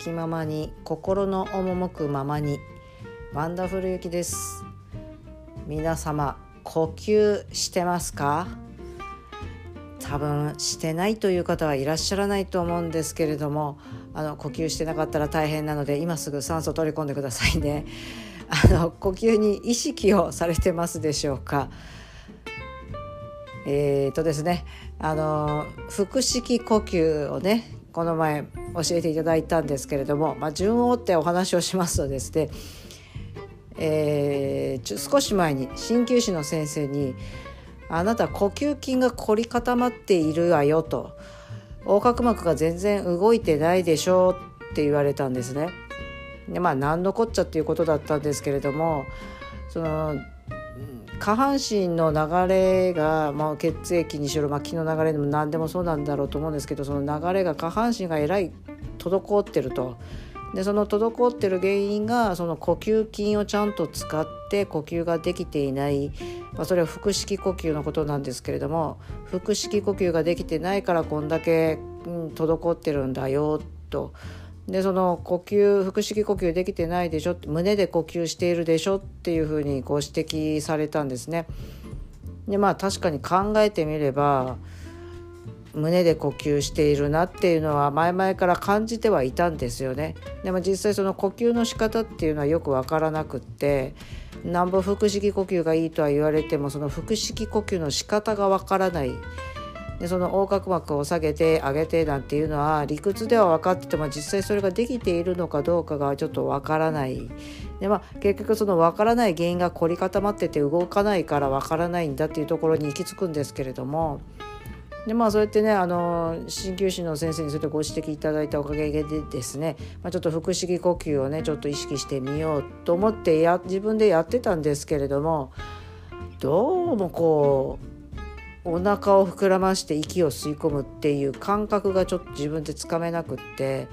気ままに心の赴くままに。ワンダフルゆきです。皆様呼吸してますか？多分してないという方はいらっしゃらないと思うんですけれどもあの呼吸してなかったら大変なので今すぐ酸素取り込んでくださいね。あの呼吸に意識をされてますでしょうか？えーとですねあの腹式呼吸をねこの前教えていただいたんですけれども、まあ、順を追ってお話をしますとですね、えー、少し前に鍼灸師の先生に「あなた呼吸筋が凝り固まっているわよ」と「横隔膜が全然動いてないでしょう」って言われたんですね。でまあ何のこっちゃっていうことだったんですけれどもその下半身の流れが、まあ、血液にしろ、まあ、気の流れでも何でもそうなんだろうと思うんですけどその流れが下半身がえらい滞ってると。でその滞ってる原因がその呼吸筋をちゃんと使って呼吸ができていない、まあ、それは腹式呼吸のことなんですけれども腹式呼吸ができてないからこんだけ、うん、滞ってるんだよと。でその呼吸腹式呼吸できてないでしょ胸で呼吸しているでしょっていうふうにご指摘されたんですね。でまあ確かに考えてみれば胸で呼吸しているなっていうのは前々から感じてはいたんですよね。でも実際その呼吸の仕方っていうのはよく分からなくってなんぼ腹式呼吸がいいとは言われてもその腹式呼吸の仕方が分からない。でその横隔膜を下げて上げてなんていうのは理屈では分かってても実際それができているのかどうかがちょっと分からないで、まあ、結局その分からない原因が凝り固まってて動かないから分からないんだっていうところに行き着くんですけれども。でまあそうやってねあの鍼灸師の先生にそうやってご指摘いただいたおかげでですね、まあ、ちょっと腹式呼吸をねちょっと意識してみようと思ってや自分でやってたんですけれどもどうもこうお腹を膨らまして息を吸い込むっていう感覚がちょっと自分でつかめなくって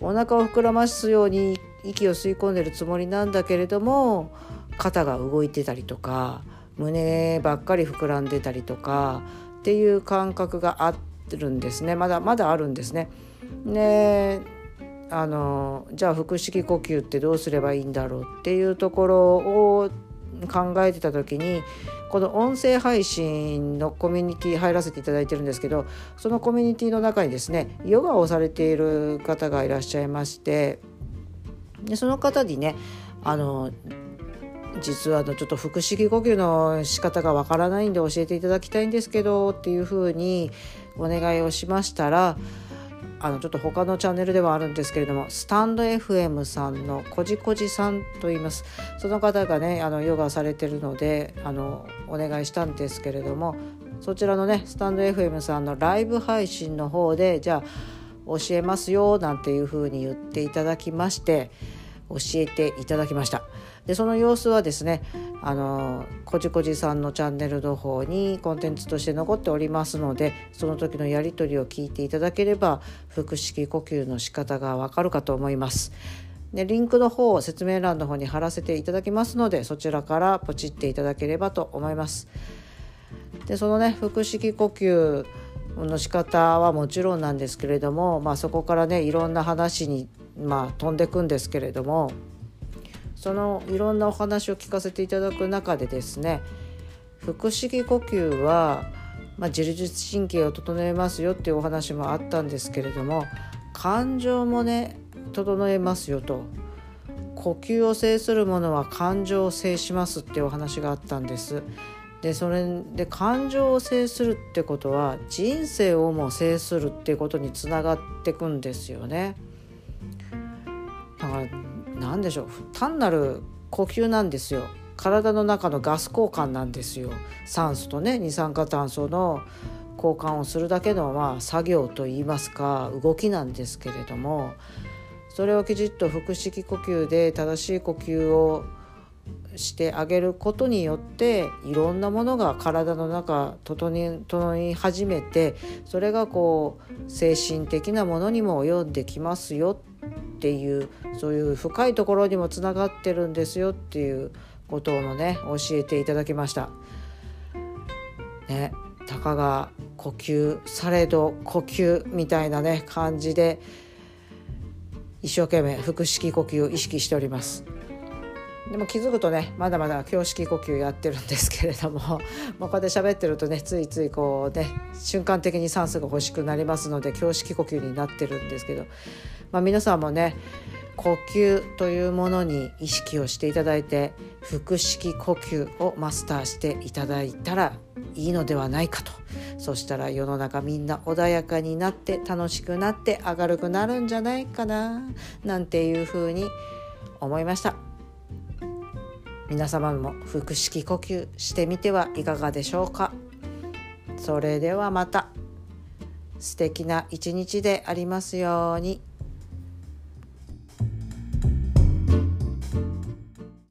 お腹を膨らますように息を吸い込んでるつもりなんだけれども肩が動いてたりとか胸ばっかり膨らんでたりとかっていう感覚があるんですねまだまだあるんですね。ねあのじゃあ腹式呼吸ってどうすればいいんだろうっていうところを考えてた時にこの音声配信のコミュニティ入らせていただいてるんですけどそのコミュニティの中にですねヨガをされている方がいらっしゃいましてでその方にねあの実はのちょっと腹式呼吸の仕方がわからないんで教えていただきたいんですけどっていうふうにお願いをしましたらあのちょっと他のチャンネルではあるんですけれどもスタンド FM さんのこじこじさんと言いますその方がねあのヨガされてるのであのお願いしたんですけれどもそちらのねスタンド FM さんのライブ配信の方でじゃあ教えますよなんていうふうに言っていただきまして教えていただきました。でその様子はですねあのこじこじさんのチャンネルの方にコンテンツとして残っておりますのでその時のやり取りを聞いていただければ腹式呼吸の仕方がわかるかと思います。でリンクの方を説明欄の方に貼らせていただきますのでそちらからポチっていただければと思います。でそのね腹式呼吸の仕方はもちろんなんですけれども、まあ、そこからねいろんな話に、まあ、飛んでくんですけれどもそのいろんなお話を聞かせていただく中でですね腹式呼吸は、まあ、自律神経を整えますよっていうお話もあったんですけれども感情もね整えますよと呼吸を制するものは感情を制しますっていうお話があったんです。でそれで感情を制するってことは人生をも制するっていうことにつながってくんですよね。だから何でしょう。単なる呼吸なんですよ。体の中のガス交換なんですよ。酸素とね二酸化炭素の交換をするだけのまあ作業といいますか動きなんですけれどもそれをきちっと腹式呼吸で正しい呼吸をしてあげることによっていろんなものが体の中整い始めてそれがこう精神的なものにも及んできますよっっていうそういう深いところにもつながってるんですよっていうことをね教えていただきました。ね、たかが呼吸されど呼吸みたいなね感じで一生懸命腹式呼吸を意識しておりますでも気づくとねまだまだ胸式呼吸やってるんですけれども もうこうやって喋ってるとねついついこうね瞬間的に酸素が欲しくなりますので胸式呼吸になってるんですけど、まあ、皆さんもね呼吸というものに意識をしていただいて腹式呼吸をマスターしていただいたらいいのではないかと。そしたら世の中みんな穏やかになって楽しくなって明るくなるんじゃないかななんていうふうに思いました。皆様も腹式呼吸してみてはいかがでしょうか。それではまた。素敵な一日でありますように。